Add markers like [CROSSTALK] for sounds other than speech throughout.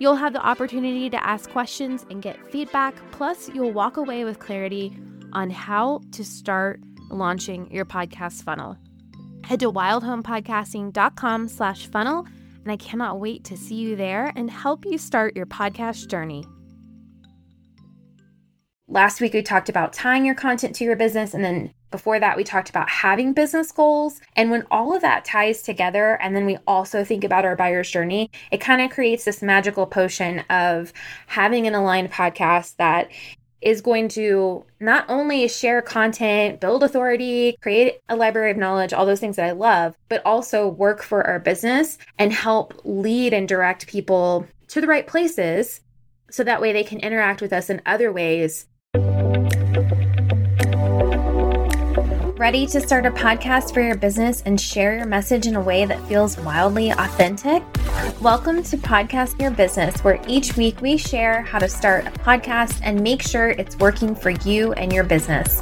You'll have the opportunity to ask questions and get feedback, plus, you'll walk away with clarity on how to start launching your podcast funnel. Head to wildhomepodcasting.com slash funnel, and I cannot wait to see you there and help you start your podcast journey. Last week, we talked about tying your content to your business. And then before that, we talked about having business goals. And when all of that ties together, and then we also think about our buyer's journey, it kind of creates this magical potion of having an aligned podcast that is going to not only share content, build authority, create a library of knowledge, all those things that I love, but also work for our business and help lead and direct people to the right places so that way they can interact with us in other ways Ready to start a podcast for your business and share your message in a way that feels wildly authentic? Welcome to Podcast Your Business, where each week we share how to start a podcast and make sure it's working for you and your business.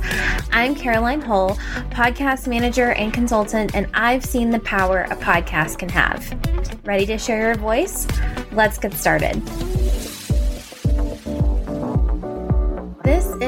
I'm Caroline Hull, podcast manager and consultant, and I've seen the power a podcast can have. Ready to share your voice? Let's get started. This is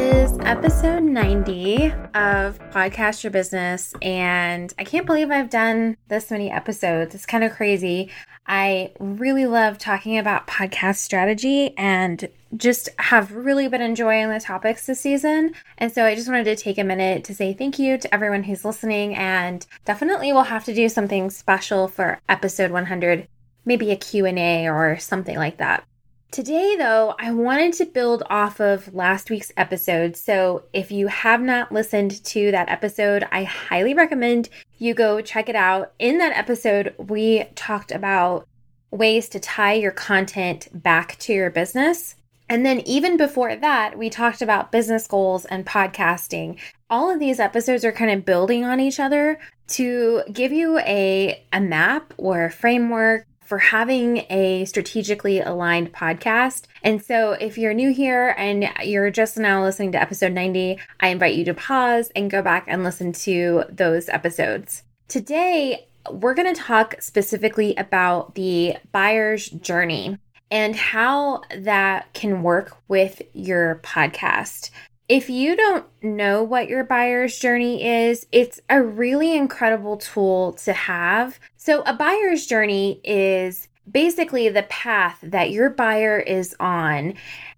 episode 90 of Podcast Your Business, and I can't believe I've done this many episodes. It's kind of crazy. I really love talking about podcast strategy and just have really been enjoying the topics this season. And so I just wanted to take a minute to say thank you to everyone who's listening and definitely we'll have to do something special for episode 100, maybe a Q&A or something like that. Today, though, I wanted to build off of last week's episode. So, if you have not listened to that episode, I highly recommend you go check it out. In that episode, we talked about ways to tie your content back to your business. And then, even before that, we talked about business goals and podcasting. All of these episodes are kind of building on each other to give you a, a map or a framework for having a strategically aligned podcast. And so, if you're new here and you're just now listening to episode 90, I invite you to pause and go back and listen to those episodes. Today, we're going to talk specifically about the buyer's journey and how that can work with your podcast. If you don't know what your buyer's journey is, it's a really incredible tool to have. So, a buyer's journey is basically the path that your buyer is on,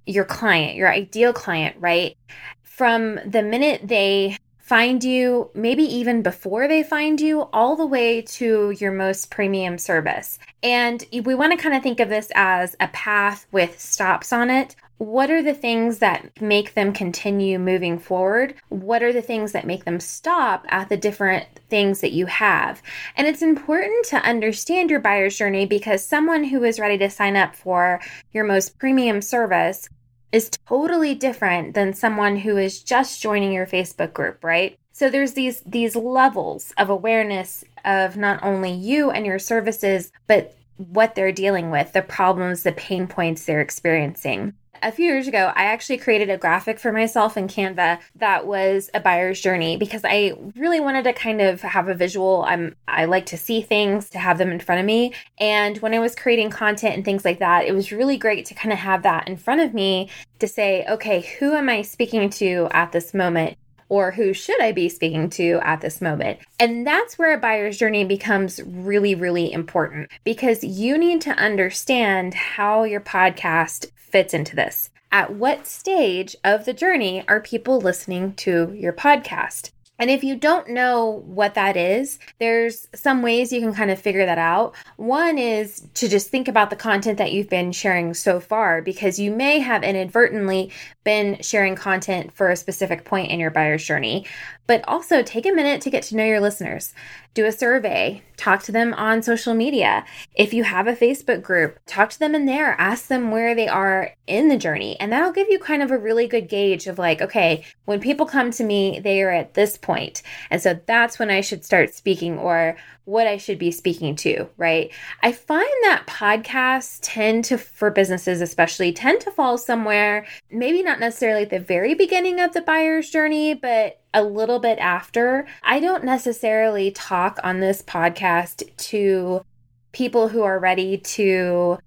your client, your ideal client, right? From the minute they find you, maybe even before they find you, all the way to your most premium service. And we want to kind of think of this as a path with stops on it what are the things that make them continue moving forward? What are the things that make them stop at the different things that you have? And it's important to understand your buyer's journey because someone who is ready to sign up for your most premium service is totally different than someone who is just joining your Facebook group, right? So there's these these levels of awareness of not only you and your services, but what they're dealing with, the problems, the pain points they're experiencing a few years ago, I actually created a graphic for myself in Canva that was a buyer's journey because I really wanted to kind of have a visual. I'm I like to see things, to have them in front of me. And when I was creating content and things like that, it was really great to kind of have that in front of me to say, okay, who am I speaking to at this moment? or who should I be speaking to at this moment? And that's where a buyer's journey becomes really, really important because you need to understand how your podcast fits into this. At what stage of the journey are people listening to your podcast? And if you don't know what that is, there's some ways you can kind of figure that out. One is to just think about the content that you've been sharing so far, because you may have inadvertently been sharing content for a specific point in your buyer's journey. But also take a minute to get to know your listeners. do a survey, talk to them on social media. If you have a Facebook group, talk to them in there, ask them where they are in the journey. And that'll give you kind of a really good gauge of like, okay, when people come to me, they are at this point. And so that's when I should start speaking or what I should be speaking to, right? I find that podcasts tend to, for businesses especially, tend to fall somewhere, maybe not necessarily at the very beginning of the buyer's journey, but a little bit after. I don't necessarily talk on this podcast to people who are ready to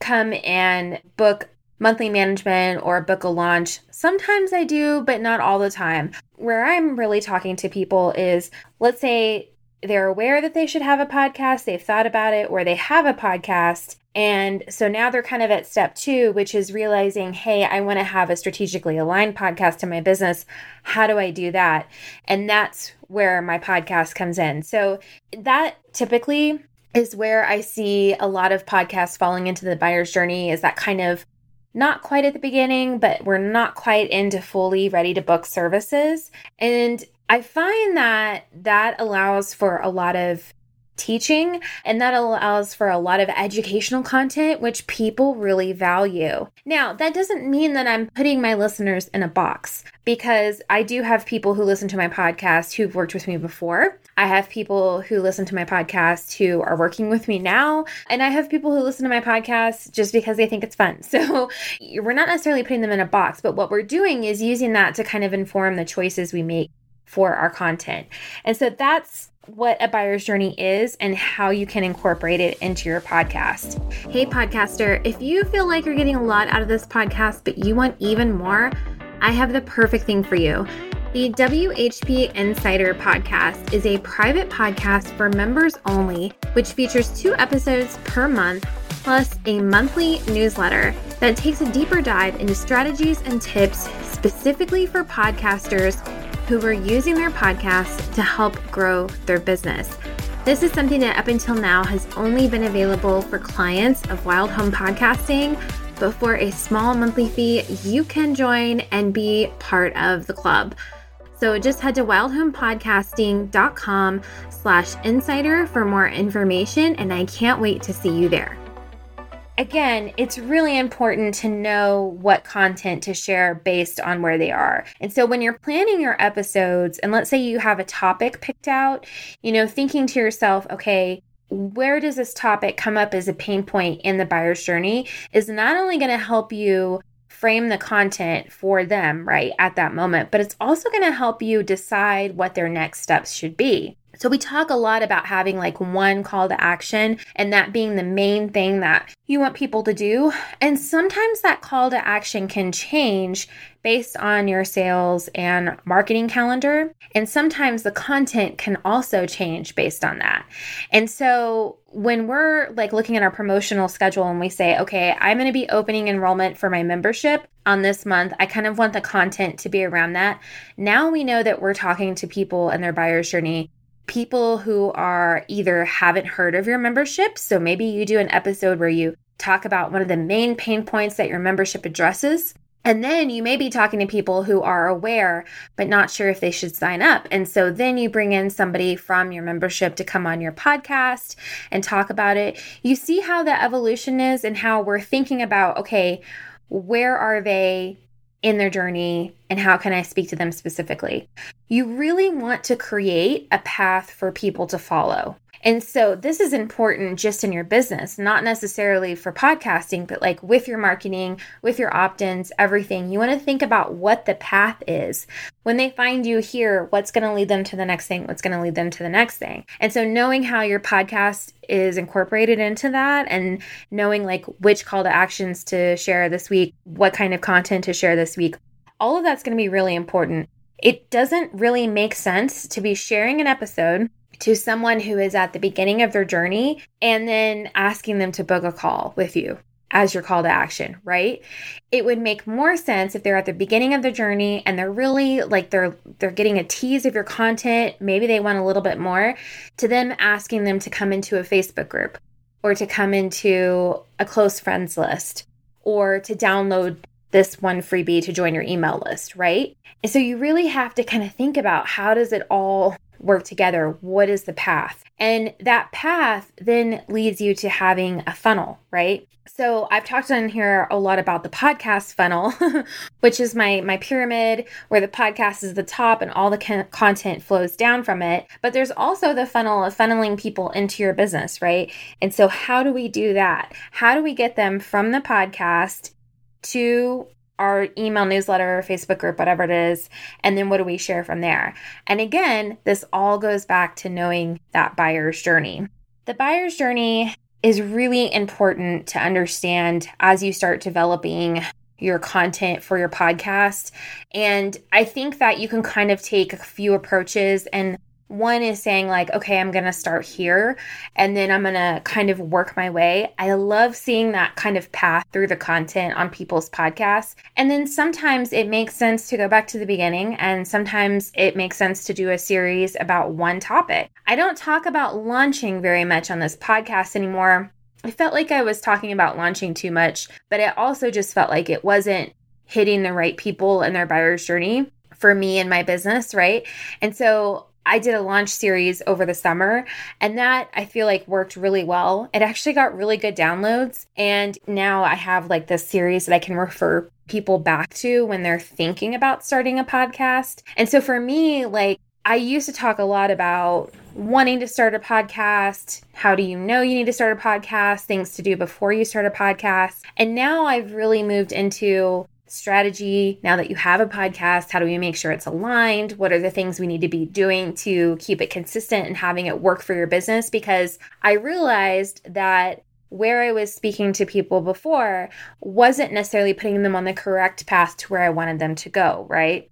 come and book monthly management or book a launch. Sometimes I do, but not all the time. Where I'm really talking to people is let's say they're aware that they should have a podcast, they've thought about it, or they have a podcast. And so now they're kind of at step two, which is realizing, hey, I want to have a strategically aligned podcast in my business. How do I do that? And that's where my podcast comes in. So that typically is where I see a lot of podcasts falling into the buyer's journey is that kind of not quite at the beginning, but we're not quite into fully ready to book services. And I find that that allows for a lot of teaching and that allows for a lot of educational content which people really value. Now, that doesn't mean that I'm putting my listeners in a box because I do have people who listen to my podcast who've worked with me before. I have people who listen to my podcast who are working with me now, and I have people who listen to my podcast just because they think it's fun. [LAUGHS] So, we're not necessarily putting them in a box, but what we're doing is using that to kind of inform the choices we make for our content. And so that's what a buyer's journey is and how you can incorporate it into your podcast. Hey, podcaster, if you feel like you're getting a lot out of this podcast, but you want even more, I have the perfect thing for you. The WHP Insider podcast is a private podcast for members only, which features two episodes per month, plus a monthly newsletter that takes a deeper dive into strategies and tips specifically for podcasters who were using their podcasts to help grow their business. This is something that up until now has only been available for clients of Wild Home Podcasting, but for a small monthly fee, you can join and be part of the club. So just head to wildhomepodcasting.com slash insider for more information, and I can't wait to see you there again, it's really important to know what content to share based on where they are. And so when you're planning your episodes, and let's say you have a topic picked out, you know, thinking to yourself, okay, where does this topic come up as a pain point in the buyer's journey is not only going to help you frame the content for them right at that moment, but it's also going to help you decide what their next steps should be. So, we talk a lot about having like one call to action and that being the main thing that you want people to do. And sometimes that call to action can change based on your sales and marketing calendar. And sometimes the content can also change based on that. And so, when we're like looking at our promotional schedule and we say, okay, I'm going to be opening enrollment for my membership on this month, I kind of want the content to be around that. Now we know that we're talking to people and their buyer's journey people who are either haven't heard of your membership. So maybe you do an episode where you talk about one of the main pain points that your membership addresses. And then you may be talking to people who are aware, but not sure if they should sign up. And so then you bring in somebody from your membership to come on your podcast and talk about it. You see how the evolution is and how we're thinking about okay, where are they? In their journey and how can I speak to them specifically. You really want to create a path for people to follow. And so this is important just in your business, not necessarily for podcasting, but like with your marketing, with your opt ins, everything. You want to think about what the path is. When they find you here, what's going to lead them to the next thing? What's going to lead them to the next thing? And so knowing how your podcast is incorporated into that and knowing like which call to actions to share this week, what kind of content to share this week, all of that's going to be really important. It doesn't really make sense to be sharing an episode to someone who is at the beginning of their journey and then asking them to book a call with you as your call to action, right? It would make more sense if they're at the beginning of the journey and they're really like they're they're getting a tease of your content, maybe they want a little bit more, to them asking them to come into a Facebook group or to come into a close friends list or to download this one freebie to join your email list, right? And so you really have to kind of think about how does it all work together? What is the path? And that path then leads you to having a funnel, right? So I've talked on here a lot about the podcast funnel, [LAUGHS] which is my my pyramid where the podcast is the top and all the con- content flows down from it. But there's also the funnel of funneling people into your business, right? And so how do we do that? How do we get them from the podcast to our email newsletter, Facebook group, whatever it is, and then what do we share from there? And again, this all goes back to knowing that buyer's journey. The buyer's journey is really important to understand as you start developing your content for your podcast. And I think that you can kind of take a few approaches and one is saying, like, okay, I'm going to start here and then I'm going to kind of work my way. I love seeing that kind of path through the content on people's podcasts. And then sometimes it makes sense to go back to the beginning, and sometimes it makes sense to do a series about one topic. I don't talk about launching very much on this podcast anymore. I felt like I was talking about launching too much, but it also just felt like it wasn't hitting the right people in their buyer's journey for me and my business, right? And so I did a launch series over the summer, and that I feel like worked really well. It actually got really good downloads. And now I have like this series that I can refer people back to when they're thinking about starting a podcast. And so for me, like, I used to talk a lot about wanting to start a podcast. How do you know you need to start a podcast? Things to do before you start a podcast. And now I've really moved into strategy. Now that you have a podcast how do we make sure it's aligned? What are the things we need to be doing to keep it consistent and having it work for your business? Because i realized that where i was speaking to people before wasn't necessarily putting them on the correct path to where i wanted them to go right?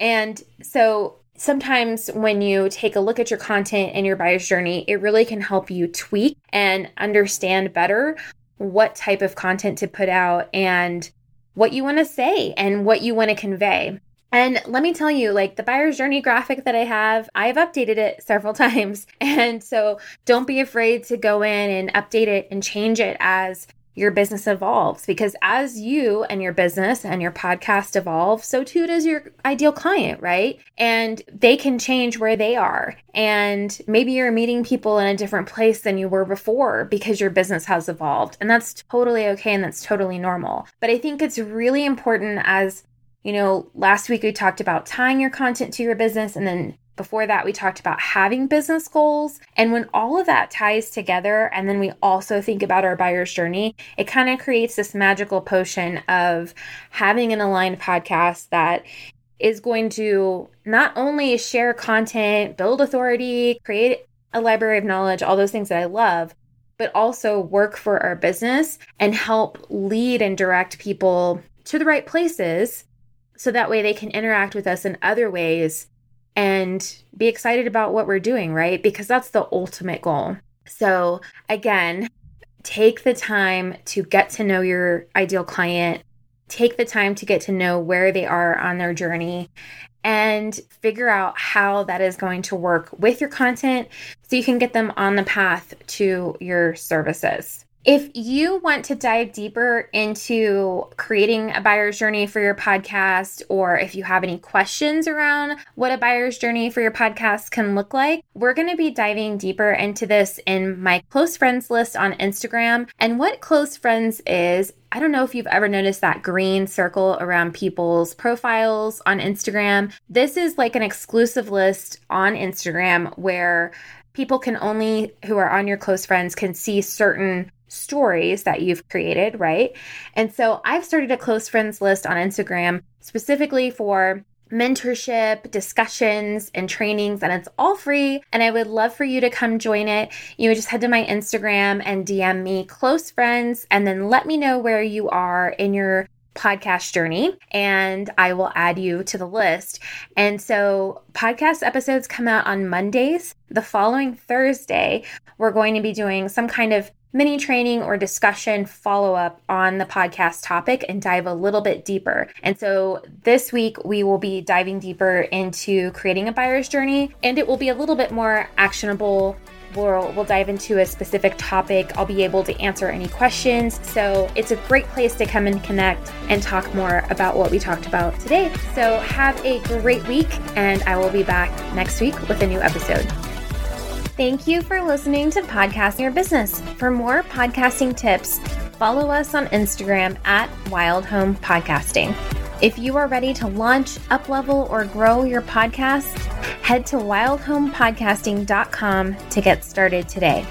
And so sometimes when you take a look at your content and your buyer's journey it really can help you tweak and understand better what type of content to put out and what you want to say and what you want to convey. And let me tell you, like the buyer's journey graphic that I have, I've updated it several [LAUGHS] times. And so don't be afraid to go in and update it and change it as your business evolves because as you and your business and your podcast evolve, so too does your ideal client, right? And they can change where they are. And maybe you're meeting people in a different place than you were before because your business has evolved. And that's totally okay and that's totally normal. But I think it's really important as you know, last week we talked about tying your content to your business and then before that, we talked about having business goals. And when all of that ties together, and then we also think about our buyer's journey, it kind of creates this magical potion of having an aligned podcast that is going to not only share content, build authority, create a library of knowledge, all those things that I love, but also work for our business and help lead and direct people to the right places so that way they can interact with us in other ways and be excited about what we're doing, right? Because that's the ultimate goal. So, again, take the time to get to know your ideal client, take the time to get to know where they are on their journey, and figure out how that is going to work with your content so you can get them on the path to your services. If you want to dive deeper into creating a buyer's journey for your podcast, or if you have any questions around what a buyer's journey for your podcast can look like, we're going to be diving deeper into this in my close friends list on Instagram. And what close friends is, I don't know if you've ever noticed that green circle around people's profiles on Instagram. This is like an exclusive list on Instagram where people can only, who are on your close friends, can see certain stories that you've created, right? And so I've started a close friends list on Instagram specifically for mentorship, discussions, and trainings, and it's all free. And I would love for you to come join it. You would just head to my Instagram and DM me close friends, and then let me know where you are in your podcast journey and I will add you to the list. And so podcast episodes come out on Mondays. The following Thursday, we're going to be doing some kind of mini training or discussion follow up on the podcast topic and dive a little bit deeper. And so this week we will be diving deeper into creating a buyer's journey and it will be a little bit more actionable we'll, we'll dive into a specific topic. I'll be able to answer any questions. So it's a great place to come and connect and talk more about what we talked about today. So have a great week, and I will be back next week with a new episode. Thank you for listening to Podcasting Your Business. For more podcasting tips, follow us on Instagram at Wild Home Podcasting. If you are ready to launch, uplevel, or grow your podcast, head to wildhomepodcasting.com to get started today.